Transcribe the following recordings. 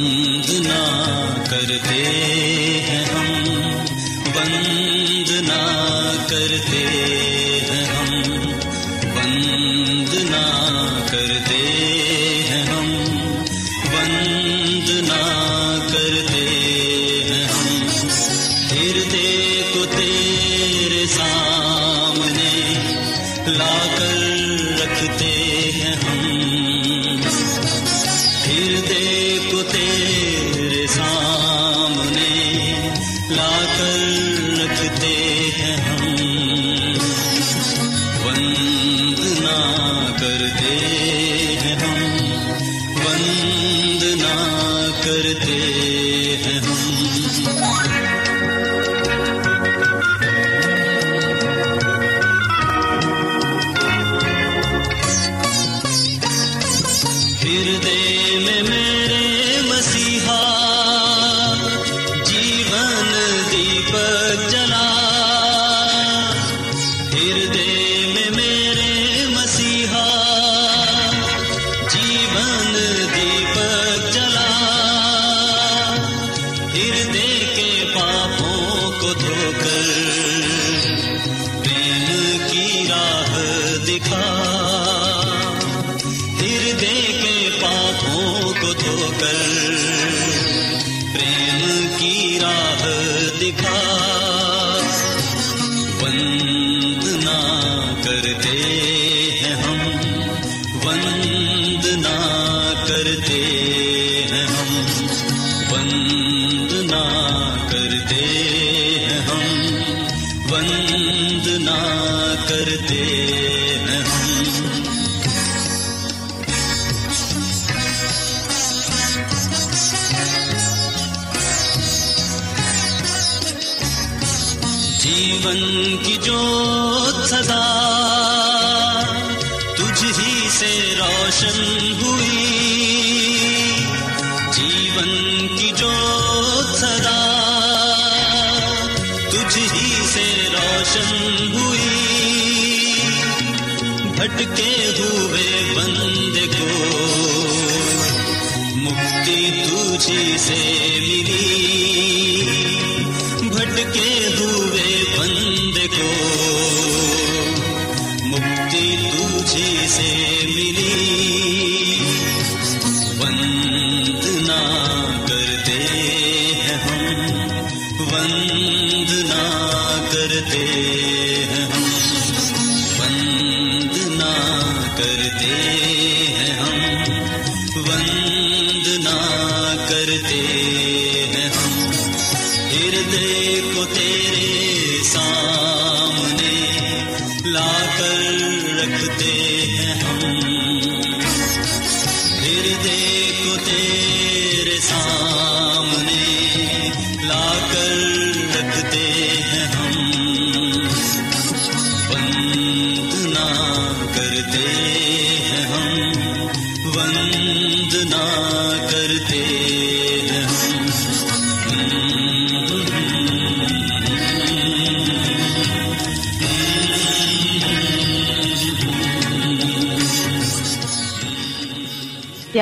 نہ کرتے ہیں ہم وندنا کرتے ہیں ہم بند نہ کرتے جیون دیپک سدا تجھ ہی سے روشن ہوئی۔ جیون کی جو سدا تجھ ہی سے روشن ہوئی۔ بھٹکے ہوئے بندے کو مکتی تجھی سے ملی۔ ہیں ہم۔ ہردے کو تیرے سامنے لا کر رکھتے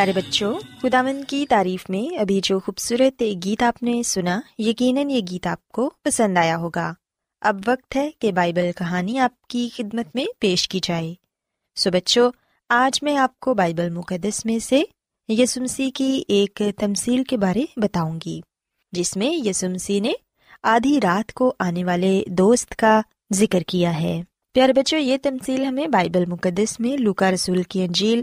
پیارے بچوں خداون کی تعریف میں ابھی جو خوبصورت گیت آپ نے سنا، یقیناً یہ گیت آپ کو پسند آیا ہوگا۔ اب وقت ہے کہ بائبل کہانی آپ کی خدمت میں پیش کی جائے۔ سو بچوں، آج میں آپ کو بائبل مقدس میں سے یسمسی کی ایک تمثیل کے بارے بتاؤں گی، جس میں یسمسی نے آدھی رات کو آنے والے دوست کا ذکر کیا ہے۔ پیارے بچوں، یہ تمثیل ہمیں بائبل مقدس میں لوکا رسول کی انجیل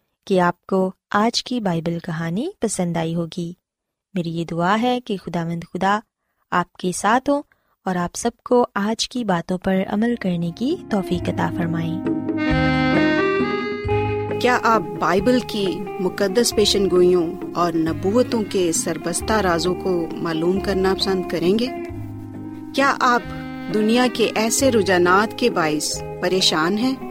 کہ آپ کو آج کی بائبل کہانی پسند آئی ہوگی۔ میری یہ دعا ہے کہ خدا مند خدا آپ کے ساتھ ہو اور آپ سب کو آج کی باتوں پر عمل کرنے کی توفیق عطا فرمائیں۔ کیا آپ بائبل کی مقدس پیشن گوئیوں اور نبوتوں کے سربستہ رازوں کو معلوم کرنا پسند کریں گے؟ کیا آپ دنیا کے ایسے رجحانات کے باعث پریشان ہیں؟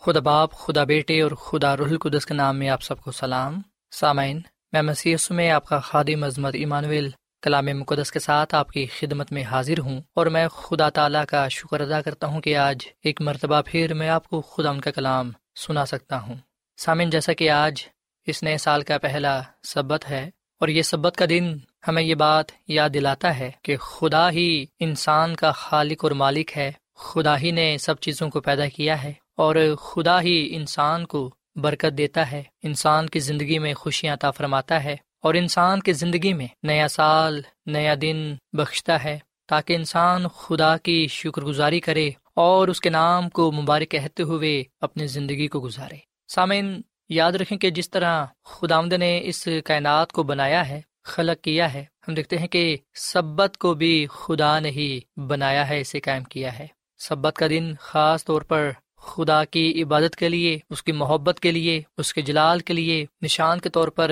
خدا باپ، خدا بیٹے اور خدا رح القدس کے نام میں آپ سب کو سلام۔ سامعین، میں مسیح میں آپ کا خادم عظمت ایمانویل کلام مقدس کے ساتھ آپ کی خدمت میں حاضر ہوں اور میں خدا تعالیٰ کا شکر ادا کرتا ہوں کہ آج ایک مرتبہ پھر میں آپ کو خدا ان کا کلام سنا سکتا ہوں۔ سامعین، جیسا کہ آج اس نئے سال کا پہلا سبت ہے اور یہ سبت کا دن ہمیں یہ بات یاد دلاتا ہے کہ خدا ہی انسان کا خالق اور مالک ہے۔ خدا ہی نے سب چیزوں کو پیدا کیا ہے۔ اور خدا ہی انسان کو برکت دیتا ہے۔ انسان کی زندگی میں خوشیاں عطا فرماتا ہے اور انسان کی زندگی میں نیا سال، نیا دن بخشتا ہے تاکہ انسان خدا کی شکر گزاری کرے اور اس کے نام کو مبارک کہتے ہوئے اپنی زندگی کو گزارے۔ سامعین، یاد رکھیں کہ جس طرح خدا نے اس کائنات کو بنایا ہے، خلق کیا ہے، ہم دیکھتے ہیں کہ سبت کو بھی خدا نے ہی بنایا ہے، اسے قائم کیا ہے۔ سبت کا دن خاص طور پر خدا کی عبادت کے لیے، اس کی محبت کے لیے، اس کے جلال کے لیے نشان کے طور پر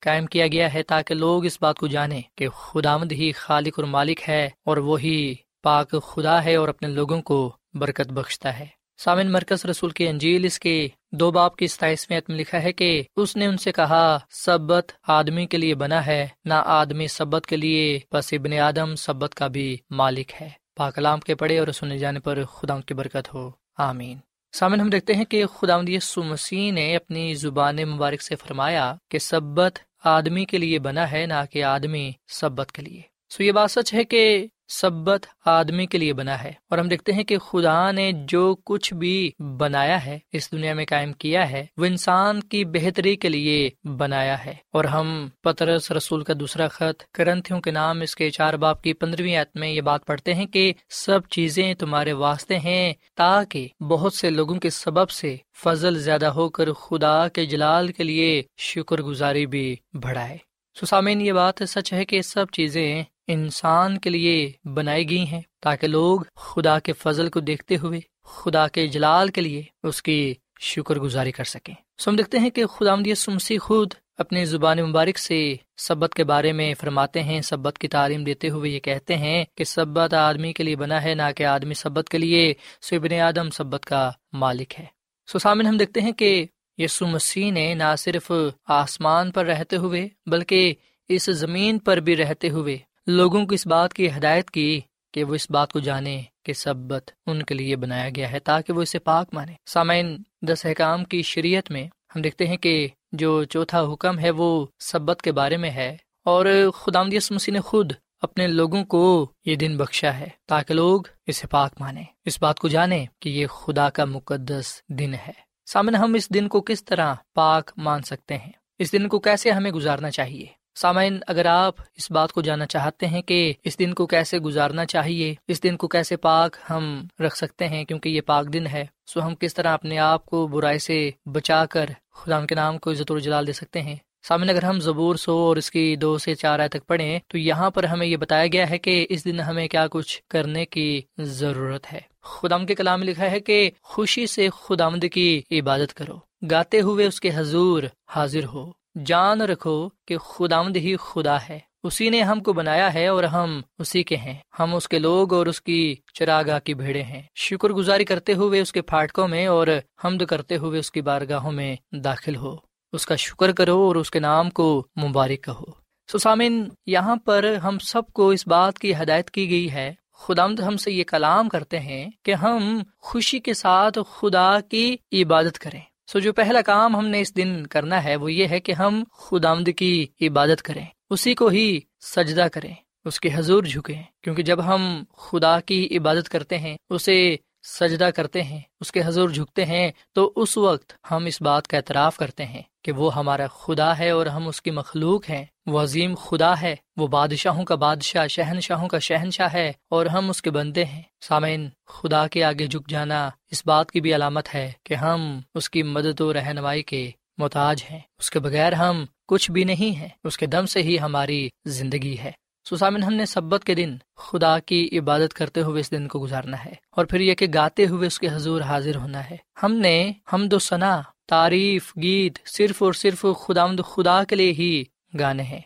قائم کیا گیا ہے تاکہ لوگ اس بات کو جانیں کہ خدا مد ہی خالق اور مالک ہے اور وہی پاک خدا ہے اور اپنے لوگوں کو برکت بخشتا ہے۔ سامن مرکز رسول کے انجیل اس کے دو باپ کی ستائیس میں لکھا ہے کہ اس نے ان سے کہا، سبت آدمی کے لیے بنا ہے، نہ آدمی سبت کے لیے، بس ابن آدم سبت کا بھی مالک ہے۔ پاکلام کے پڑے اور سنے جانے پر خدا کی برکت ہو۔ آمین۔ سامن ہم دیکھتے ہیں کہ خدا یسو مسیح نے اپنی زبان مبارک سے فرمایا کہ سبت آدمی کے لیے بنا ہے، نہ کہ آدمی سبت کے لیے۔ سو یہ بات سچ ہے کہ سبت آدمی کے لیے بنا ہے اور ہم دیکھتے ہیں کہ خدا نے جو کچھ بھی بنایا ہے، اس دنیا میں قائم کیا ہے، وہ انسان کی بہتری کے لیے بنایا ہے۔ اور ہم پترس، رسول کا دوسرا خط، کرنتھیوں کے نام، اس کے چار باپ کی پندرہویں عت میں یہ بات پڑھتے ہیں کہ سب چیزیں تمہارے واسطے ہیں تاکہ بہت سے لوگوں کے سبب سے فضل زیادہ ہو کر خدا کے جلال کے لیے شکر گزاری بھی بڑھائے۔ سسامین یہ بات سچ ہے کہ سب چیزیں انسان کے لیے بنائی گئی ہیں تاکہ لوگ خدا کے فضل کو دیکھتے ہوئے، خدا کے جلال کے لیے اس کی شکر گزاری کر سکیں۔ سو ہم دیکھتے ہیں کہ خدا سمسی خود اپنی زبان مبارک سے سبت کے بارے میں فرماتے ہیں۔ سبت کی تعلیم دیتے ہوئے یہ کہتے ہیں کہ سبت آدمی کے لیے بنا ہے، نہ کہ آدمی سبت کے لیے سبن آدم سبت کا مالک ہے۔ سو سامن ہم دیکھتے ہیں کہ یسو مسیح نے نہ صرف آسمان پر رہتے ہوئے بلکہ اس زمین پر بھی رہتے ہوئے لوگوں کو اس بات کی ہدایت کی کہ وہ اس بات کو جانے کہ سبت ان کے لیے بنایا گیا ہے تاکہ وہ اسے پاک مانے۔ سامعین، دس احکام کی شریعت میں ہم دیکھتے ہیں کہ جو چوتھا حکم ہے وہ سبت کے بارے میں ہے اور خدا مسیح نے خود اپنے لوگوں کو یہ دن بخشا ہے تاکہ لوگ اسے پاک مانے۔ اس بات کو جانے کہ یہ خدا کا مقدس دن ہے۔ سامنے ہم اس دن کو کس طرح پاک مان سکتے ہیں؟ اس دن کو کیسے ہمیں گزارنا چاہیے؟ سامعین، اگر آپ اس بات کو جاننا چاہتے ہیں کہ اس دن کو کیسے گزارنا چاہیے، اس دن کو کیسے پاک ہم رکھ سکتے ہیں کیونکہ یہ پاک دن ہے، سو ہم کس طرح اپنے آپ کو برائی سے بچا کر خدا کے نام کو عزت الجلال دے سکتے ہیں۔ سامنے اگر ہم زبور سو اور اس کی دو سے چار آئے تک پڑھیں، تو یہاں پر ہمیں یہ بتایا گیا ہے کہ اس دن ہمیں کیا کچھ کرنے کی ضرورت ہے۔ خدام کے کلام لکھا ہے کہ خوشی سے خدامد کی عبادت کرو، گاتے ہوئے اس کے حضور حاضر ہو۔ جان رکھو کہ خداوند ہی خدا ہے۔ اسی نے ہم کو بنایا ہے اور ہم اسی کے ہیں۔ ہم اس کے لوگ اور اس کی چراگاہ کی بھیڑے ہیں۔ شکر گزاری کرتے ہوئے اس کے پھاٹکوں میں اور حمد کرتے ہوئے اس کی بارگاہوں میں داخل ہو۔ اس کا شکر کرو اور اس کے نام کو مبارک کہو۔ سسامن یہاں پر ہم سب کو اس بات کی ہدایت کی گئی ہے۔ خدامد ہم سے یہ کلام کرتے ہیں کہ ہم خوشی کے ساتھ خدا کی عبادت کریں۔ سو جو پہلا کام ہم نے اس دن کرنا ہے وہ یہ ہے کہ ہم خدا آمد کی عبادت کریں، اسی کو ہی سجدہ کریں، اس کے حضور جھکیں۔ کیونکہ جب ہم خدا کی عبادت کرتے ہیں، اسے سجدہ کرتے ہیں، اس کے حضور جھکتے ہیں، تو اس وقت ہم اس بات کا اعتراف کرتے ہیں۔ کہ وہ ہمارا خدا ہے اور ہم اس کی مخلوق ہیں۔ وہ عظیم خدا ہے، وہ بادشاہوں کا بادشاہ، شہنشاہوں کا شہنشاہ ہے اور ہم اس کے بندے ہیں۔ سامعین، خدا کے آگے جھک جانا اس بات کی بھی علامت ہے کہ ہم اس کی مدد و رہنمائی کے محتاج ہیں۔ اس کے بغیر ہم کچھ بھی نہیں ہیں۔ اس کے دم سے ہی ہماری زندگی ہے۔ سسامن ہم نے سبت کے دن خدا کی عبادت کرتے ہوئے اس دن کو گزارنا ہے اور پھر یہ کہ گاتے ہوئے اس کے حضور حاضر ہونا ہے۔ ہم نے ہم دو ثنا، تعریف، گیت صرف اور صرف خدا خدا کے لیے ہی گانے ہیں۔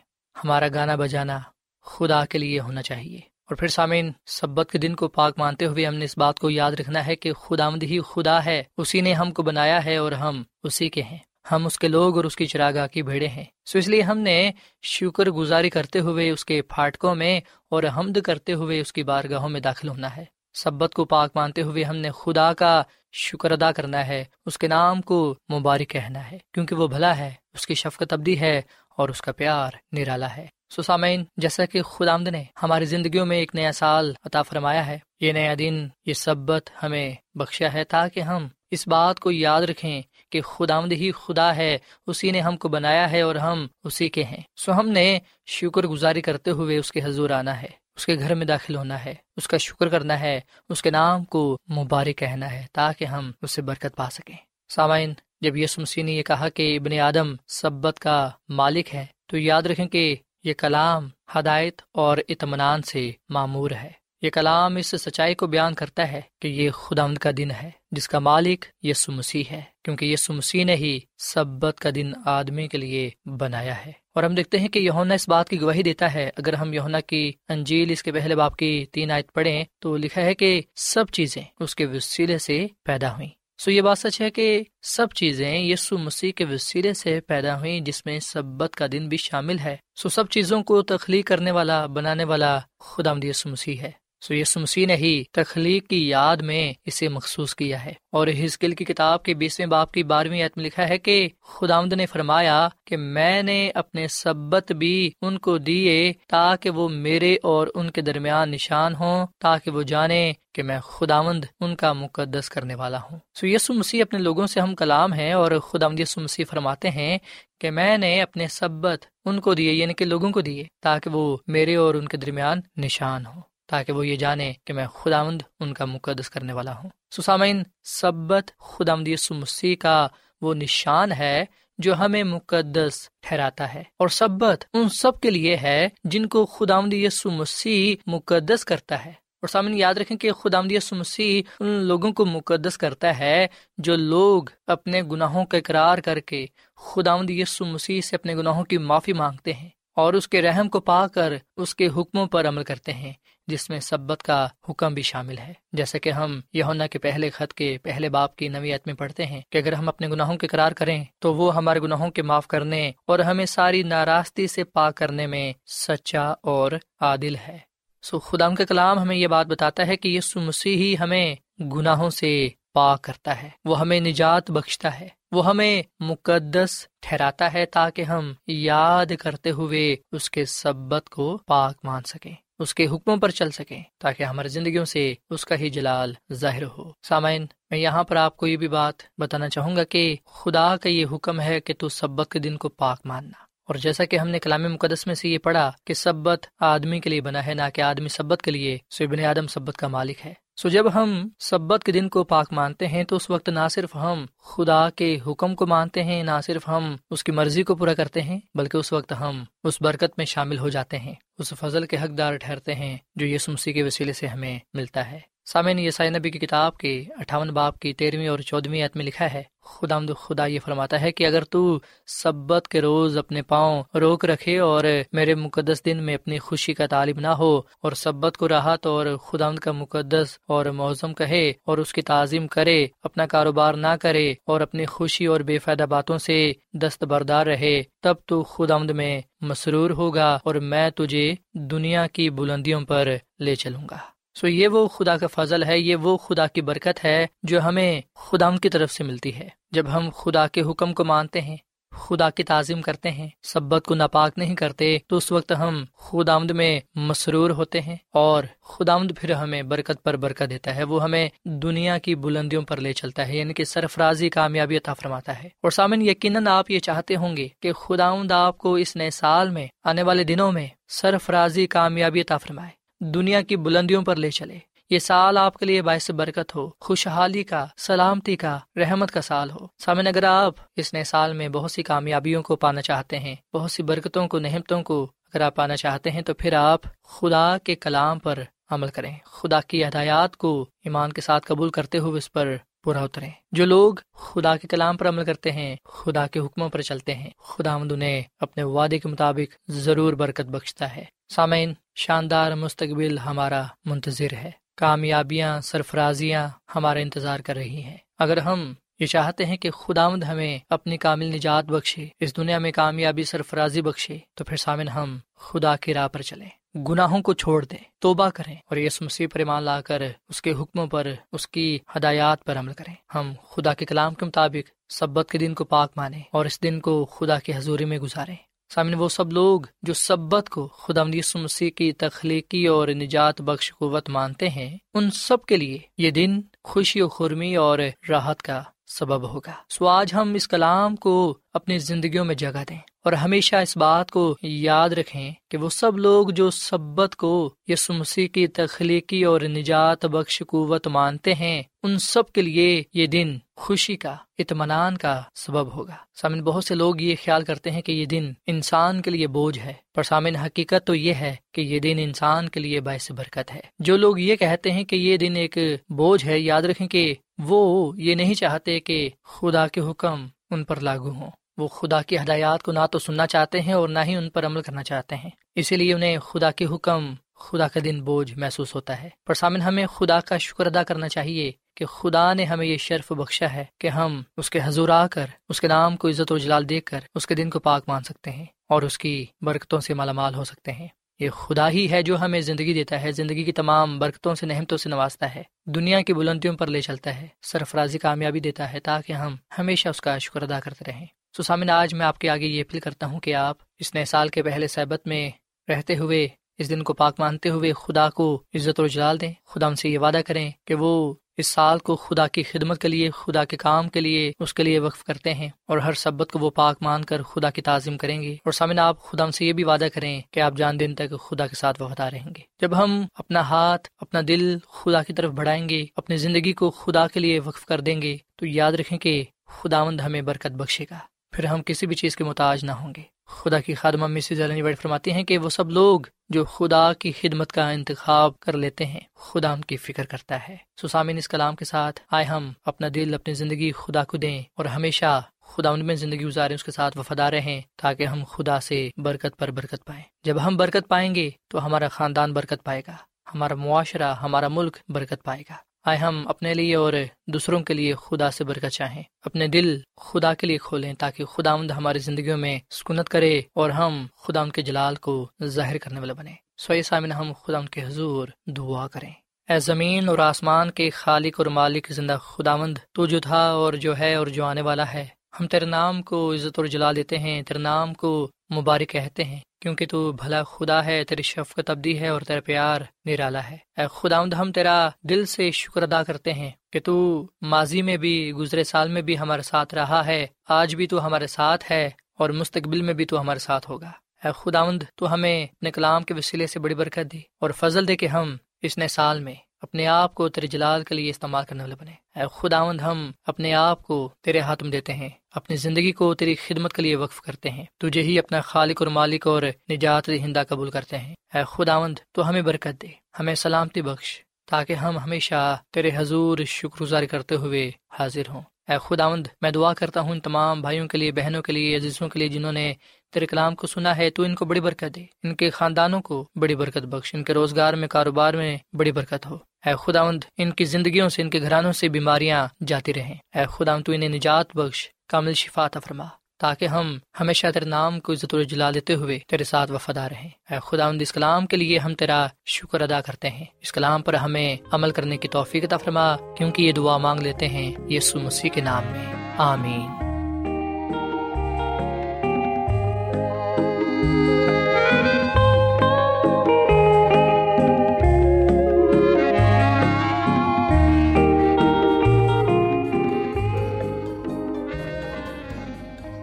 ہمارا گانا بجانا خدا کے لیے ہونا چاہیے۔ اور پھر سامعین، سبت کے دن کو پاک مانتے ہوئے ہم نے اس بات کو یاد رکھنا ہے کہ خدا ہی خدا ہے، اسی نے ہم کو بنایا ہے اور ہم اسی کے ہیں۔ ہم اس کے لوگ اور اس کی چراگاہ کی بھیڑے ہیں۔ سو اس لیے ہم نے شکر گزاری کرتے ہوئے اس کے پھاٹکوں میں اور حمد کرتے ہوئے اس کی بارگاہوں میں داخل ہونا ہے۔ سبت کو پاک مانتے ہوئے ہم نے خدا کا شکر ادا کرنا ہے، اس کے نام کو مبارک کہنا ہے، کیونکہ وہ بھلا ہے، اس کی شفقت ابدی ہے اور اس کا پیار نرالا ہے۔ سو سامعین، جیسا کہ خدا آمد نے ہماری زندگیوں میں ایک نیا سال عطا فرمایا ہے، یہ نیا دن، یہ سبت ہمیں بخشا ہے تاکہ ہم اس بات کو یاد رکھیں کہ خدا ہی خدا ہے، اسی نے ہم کو بنایا ہے اور ہم اسی کے ہیں۔ سو ہم نے شکر گزاری کرتے ہوئے اس کے حضور آنا ہے، اس کے گھر میں داخل ہونا ہے، اس کا شکر کرنا ہے، اس کے نام کو مبارک کہنا ہے تاکہ ہم اس سے برکت پا سکیں۔ سامعین، جب یس مسیح نے یہ کہا کہ ابن آدم سبت کا مالک ہے، تو یاد رکھیں کہ یہ کلام ہدایت اور اطمینان سے معمور ہے۔ یہ کلام اس سچائی کو بیان کرتا ہے کہ یہ خدا کا دن ہے۔ جس کا مالک یسو مسیح ہے، کیونکہ یسو مسیح نے ہی سبت کا دن آدمی کے لیے بنایا ہے۔ اور ہم دیکھتے ہیں کہ یونا اس بات کی گواہی دیتا ہے، اگر ہم یونا کی انجیل اس کے پہلے باپ کی تین آیت پڑھیں تو لکھا ہے کہ سب چیزیں اس کے وسیلے سے پیدا ہوئیں۔ سو یہ بات سچ ہے کہ سب چیزیں یسو مسیح کے وسیلے سے پیدا ہوئی جس میں سبت کا دن بھی شامل ہے۔ سو سب چیزوں کو تخلیق کرنے والا، بنانے والا خدا یسو مسیح ہے۔ سو یس مسیح نے ہی تخلیق کی یاد میں اسے مخصوص کیا ہے۔ اور ہزکل کی کتاب کے بیسویں باپ کی بارہویں عتم لکھا ہے کہ خدا نے فرمایا کہ میں نے اپنے سبت بھی ان کو دیے تاکہ وہ میرے اور ان کے درمیان نشان ہوں، تاکہ وہ جانے کہ میں خداوند ان کا مقدس کرنے والا ہوں۔ سو یسو مسیح اپنے لوگوں سے ہم کلام ہیں اور خداوند یسو مسیح فرماتے ہیں کہ میں نے اپنے سبت ان کو دیے یعنی کہ لوگوں کو دیے، تاکہ وہ میرے اور ان کے درمیان نشان ہوں۔ تاکہ وہ یہ جانے کہ میں خدا مند ان کا مقدس کرنے والا ہوں۔ سسامین سبت خدا یسو مسیح کا وہ نشان ہے جو ہمیں مقدس ٹھہراتا ہے۔ اور سبت ان سب کے لیے ہے جن کو خدا یسو مسیح مقدس کرتا ہے۔ اور سامن یاد رکھیں کہ خدا یسو مسیح ان لوگوں کو مقدس کرتا ہے جو لوگ اپنے گناہوں کا اقرار کر کے خدا یسو مسیح سے اپنے گناہوں کی معافی مانگتے ہیں۔ اور اس کے رحم کو پا کر اس کے حکموں پر عمل کرتے ہیں، جس میں سبت کا حکم بھی شامل ہے۔ جیسے کہ ہم یونا کے پہلے خط کے پہلے باپ کی نویت میں پڑھتے ہیں کہ اگر ہم اپنے گناہوں کے قرار کریں تو وہ ہمارے گناہوں کے معاف کرنے اور ہمیں ساری ناراستی سے پاک کرنے میں سچا اور عادل ہے۔ سو خدا کے کلام ہمیں یہ بات بتاتا ہے کہ یہ مسیح ہمیں گناہوں سے پاک کرتا ہے، وہ ہمیں نجات بخشتا ہے۔ وہ ہمیں مقدس ٹھہراتا ہے تاکہ ہم یاد کرتے ہوئے اس کے سبت کو پاک مان سکیں، اس کے حکموں پر چل سکیں تاکہ ہماری زندگیوں سے اس کا ہی جلال ظاہر ہو۔ سامعین، میں یہاں پر آپ کو یہ بھی بات بتانا چاہوں گا کہ خدا کا یہ حکم ہے کہ تو سبق کے دن کو پاک ماننا۔ اور جیسا کہ ہم نے کلام مقدس میں سے یہ پڑھا کہ سبت آدمی کے لیے بنا ہے، نہ کہ آدمی سبت کے لیے، سو ابن آدم سبت کا مالک ہے۔ سو جب ہم سبت کے دن کو پاک مانتے ہیں تو اس وقت نہ صرف ہم خدا کے حکم کو مانتے ہیں، نہ صرف ہم اس کی مرضی کو پورا کرتے ہیں، بلکہ اس وقت ہم اس برکت میں شامل ہو جاتے ہیں، اس فضل کے حقدار ٹھہرتے ہیں جو یہ سمسی کے وسیلے سے ہمیں ملتا ہے۔ سامعین، یسائی نبی کی کتاب کے اٹھاون باپ کی تیرہویں اور چودہویں عت میں لکھا ہے خدا خدا یہ فرماتا ہے کہ اگر تو سبت کے روز اپنے پاؤں روک رکھے اور میرے مقدس دن میں اپنی خوشی کا طالب نہ ہو اور سبت کو راحت اور خدا کا مقدس اور موزم کہے اور اس کی تعظیم کرے، اپنا کاروبار نہ کرے اور اپنی خوشی اور بے فائدہ باتوں سے دستبردار رہے، تب تو خدا میں مسرور ہوگا اور میں تجھے دنیا کی بلندیوں پر لے چلوں گا۔ سو یہ وہ خدا کا فضل ہے، یہ وہ خدا کی برکت ہے جو ہمیں خدا کی طرف سے ملتی ہے۔ جب ہم خدا کے حکم کو مانتے ہیں، خدا کی تعظیم کرتے ہیں، سبت کو ناپاک نہیں کرتے، تو اس وقت ہم خدا آمد میں مسرور ہوتے ہیں اور خدا آمد پھر ہمیں برکت پر برکت دیتا ہے۔ وہ ہمیں دنیا کی بلندیوں پر لے چلتا ہے یعنی کہ سرفرازی کامیابی عطا فرماتا ہے۔ اور سامن، یقیناً آپ یہ چاہتے ہوں گے کہ خدا آمد آپ کو اس نئے سال میں، آنے والے دنوں میں سرفرازی کامیابی عطا فرمائے۔ دنیا کی بلندیوں پر لے چلے۔ یہ سال آپ کے لیے باعث برکت ہو، خوشحالی کا، سلامتی کا، رحمت کا سال ہو۔ سامن اگر آپ اس نئے سال میں بہت سی کامیابیوں کو پانا چاہتے ہیں، بہت سی برکتوں کو نحمتوں کو اگر آپ پانا چاہتے ہیں، تو پھر آپ خدا کے کلام پر عمل کریں۔ خدا کی ہدایات کو ایمان کے ساتھ قبول کرتے ہوئے اس پر پورا اترے جو لوگ خدا کے کلام پر عمل کرتے ہیں، خدا کے حکموں پر چلتے ہیں خدا آمد انہیں اپنے وعدے کے مطابق ضرور برکت بخشتا ہے۔ سامعین شاندار مستقبل ہمارا منتظر ہے۔ کامیابیاں، سرفرازیاں ہمارا انتظار کر رہی ہیں۔ اگر ہم یہ چاہتے ہیں کہ خداوند ہمیں اپنی کامل نجات بخشے، اس دنیا میں کامیابی، سرفرازی بخشے، تو پھر سامن ہم خدا کی راہ پر چلیں۔ گناہوں کو چھوڑ دیں، توبہ کریں اور یس مسیح پر ایمان لا کر اس کے حکموں پر، اس کی ہدایات پر عمل کریں۔ ہم خدا کے کلام کے مطابق سبت کے دن کو پاک مانیں اور اس دن کو خدا کی حضوری میں گزاریں۔ سامنے وہ سب لوگ جو سبت کو خدا مسیح کی تخلیقی اور نجات بخش قوت مانتے ہیں، ان سب کے لیے یہ دن خوشی و خرمی اور راحت کا سبب ہوگا۔ سو آج ہم اس کلام کو اپنی زندگیوں میں جگہ دیں اور ہمیشہ اس بات کو یاد رکھیں کہ وہ سب لوگ جو سبت کو یسو مسیح کی تخلیقی اور نجات بخش قوت مانتے ہیں، ان سب کے لیے یہ دن خوشی کا، اطمینان کا سبب ہوگا۔ سامن بہت سے لوگ یہ خیال کرتے ہیں کہ یہ دن انسان کے لیے بوجھ ہے، پر سامن حقیقت تو یہ ہے کہ یہ دن انسان کے لیے باعث برکت ہے۔ جو لوگ یہ کہتے ہیں کہ یہ دن ایک بوجھ ہے، یاد رکھیں کہ وہ یہ نہیں چاہتے کہ خدا کے حکم ان پر لاگو ہوں۔ وہ خدا کی ہدایات کو نہ تو سننا چاہتے ہیں اور نہ ہی ان پر عمل کرنا چاہتے ہیں۔ اسی لیے انہیں خدا کے حکم، خدا کا دن بوجھ محسوس ہوتا ہے۔ پر سامن، ہمیں خدا کا شکر ادا کرنا چاہیے کہ خدا نے ہمیں یہ شرف بخشا ہے کہ ہم اس کے حضور آ کر، اس کے نام کو عزت و جلال دیکھ کر، اس کے دن کو پاک مان سکتے ہیں اور اس کی برکتوں سے مالا مال ہو سکتے ہیں۔ یہ خدا ہی ہے جو ہمیں زندگی دیتا ہے، زندگی کی تمام برکتوں سے نحمتوں سے نوازتا ہے۔ دنیا کی بلندیوں پر لے چلتا ہے، سرفرازی کامیابی دیتا ہے تاکہ ہم ہمیشہ اس کا شکر ادا کرتے رہیں۔ سو سامن آج میں آپ کے آگے یہ اپیل کرتا ہوں کہ آپ اس نئے سال کے پہلے صحبت میں رہتے ہوئے، اس دن کو پاک مانتے ہوئے خدا کو عزت و جلال دیں۔ خدا ان سے یہ وعدہ کریں کہ وہ اس سال کو خدا کی خدمت کے لیے، خدا کے کام کے لیے، اس کے لیے وقف کرتے ہیں اور ہر سبت کو وہ پاک مان کر خدا کی تعظیم کریں گے۔ اور سامن آپ خدا سے یہ بھی وعدہ کریں کہ آپ جان دن تک خدا کے ساتھ وفادار رہیں گے۔ جب ہم اپنا ہاتھ، اپنا دل خدا کی طرف بڑھائیں گے، اپنی زندگی کو خدا کے لیے وقف کر دیں گے، تو یاد رکھیں کہ خداوند ہمیں برکت بخشے گا۔ پھر ہم کسی بھی چیز کے محتاج نہ ہوں گے۔ خدا کی خادمہ مسز ویڈ فرماتی ہیں کہ وہ سب لوگ جو خدا کی خدمت کا انتخاب کر لیتے ہیں، خدا ان کی فکر کرتا ہے۔ سسامین اس کلام کے ساتھ آئے ہم اپنا دل، اپنی زندگی خدا کو دیں اور ہمیشہ خدا ان میں زندگی گزارے اس کے ساتھ وفادار رہیں تاکہ ہم خدا سے برکت پر برکت پائیں۔ جب ہم برکت پائیں گے تو ہمارا خاندان برکت پائے گا، ہمارا معاشرہ، ہمارا ملک برکت پائے گا۔ آئے ہم اپنے لیے اور دوسروں کے لیے خدا سے برکت چاہیں۔ اپنے دل خدا کے لیے کھولیں تاکہ خدا مند ہماری زندگیوں میں سکونت کرے اور ہم خدا ان کے جلال کو ظاہر کرنے والے بنے سوئی سامن ہم خدا ان کے حضور دعا کریں۔ اے زمین اور آسمان کے خالق اور مالک زندہ خدا مند تو جو تھا اور جو ہے اور جو آنے والا ہے ہم تیرے نام کو عزت اور جلا دیتے ہیں، تیرے نام کو مبارک کہتے ہیں، کیونکہ تو بھلا خدا ہے، تیری شفقت ابدی ہے اور تیرا پیار نرالا ہے۔ اے خدا ہم تیرا دل سے شکر ادا کرتے ہیں کہ تو ماضی میں بھی، گزرے سال میں بھی ہمارے ساتھ رہا ہے۔ آج بھی تو ہمارے ساتھ ہے اور مستقبل میں بھی تو ہمارے ساتھ ہوگا۔ اے خداوند، تو ہمیں اپنے کلام کے وسیلے سے بڑی برکت دی اور فضل دے کہ ہم اس نئے سال میں اپنے آپ کو تیرے جلال کے لیے استعمال کرنے والے بنے۔ اے خداوند، ہم اپنے آپ کو تیرے ہاتھ میں دیتے ہیں، اپنی زندگی کو تیری خدمت کے لیے وقف کرتے ہیں۔ تجھے ہی اپنا خالق اور مالک اور نجات دہندہ قبول کرتے ہیں۔ اے خداوند، تو ہمیں برکت دے، ہمیں سلامتی بخش، تاکہ ہم ہمیشہ تیرے حضور شکر گزار کرتے ہوئے حاضر ہوں۔ اے خداوند، میں دعا کرتا ہوں ان تمام بھائیوں کے لیے، بہنوں کے لیے، عزیزوں کے لیے، جنہوں نے تیرے کلام کو سنا ہے تو ان کو بڑی برکت دے۔ ان کے خاندانوں کو بڑی برکت بخش۔ ان کے روزگار میں، کاروبار میں بڑی برکت ہو۔ اے خداوند، ان کی زندگیوں سے، ان کے گھرانوں سے بیماریاں جاتی رہیں۔ اے خداوند، تو انہیں نجات بخش، کامل شفا فرما، تاکہ ہم ہمیشہ تیرے نام کو عزت جلا دیتے ہوئے تیرے ساتھ وفادار رہیں۔ اے خدا اس کلام کے لیے ہم تیرا شکر ادا کرتے ہیں۔ اس کلام پر ہمیں عمل کرنے کی توفیق عطا فرما، کیونکہ یہ دعا مانگ لیتے ہیں یسوع مسیح کے نام میں۔ آمین۔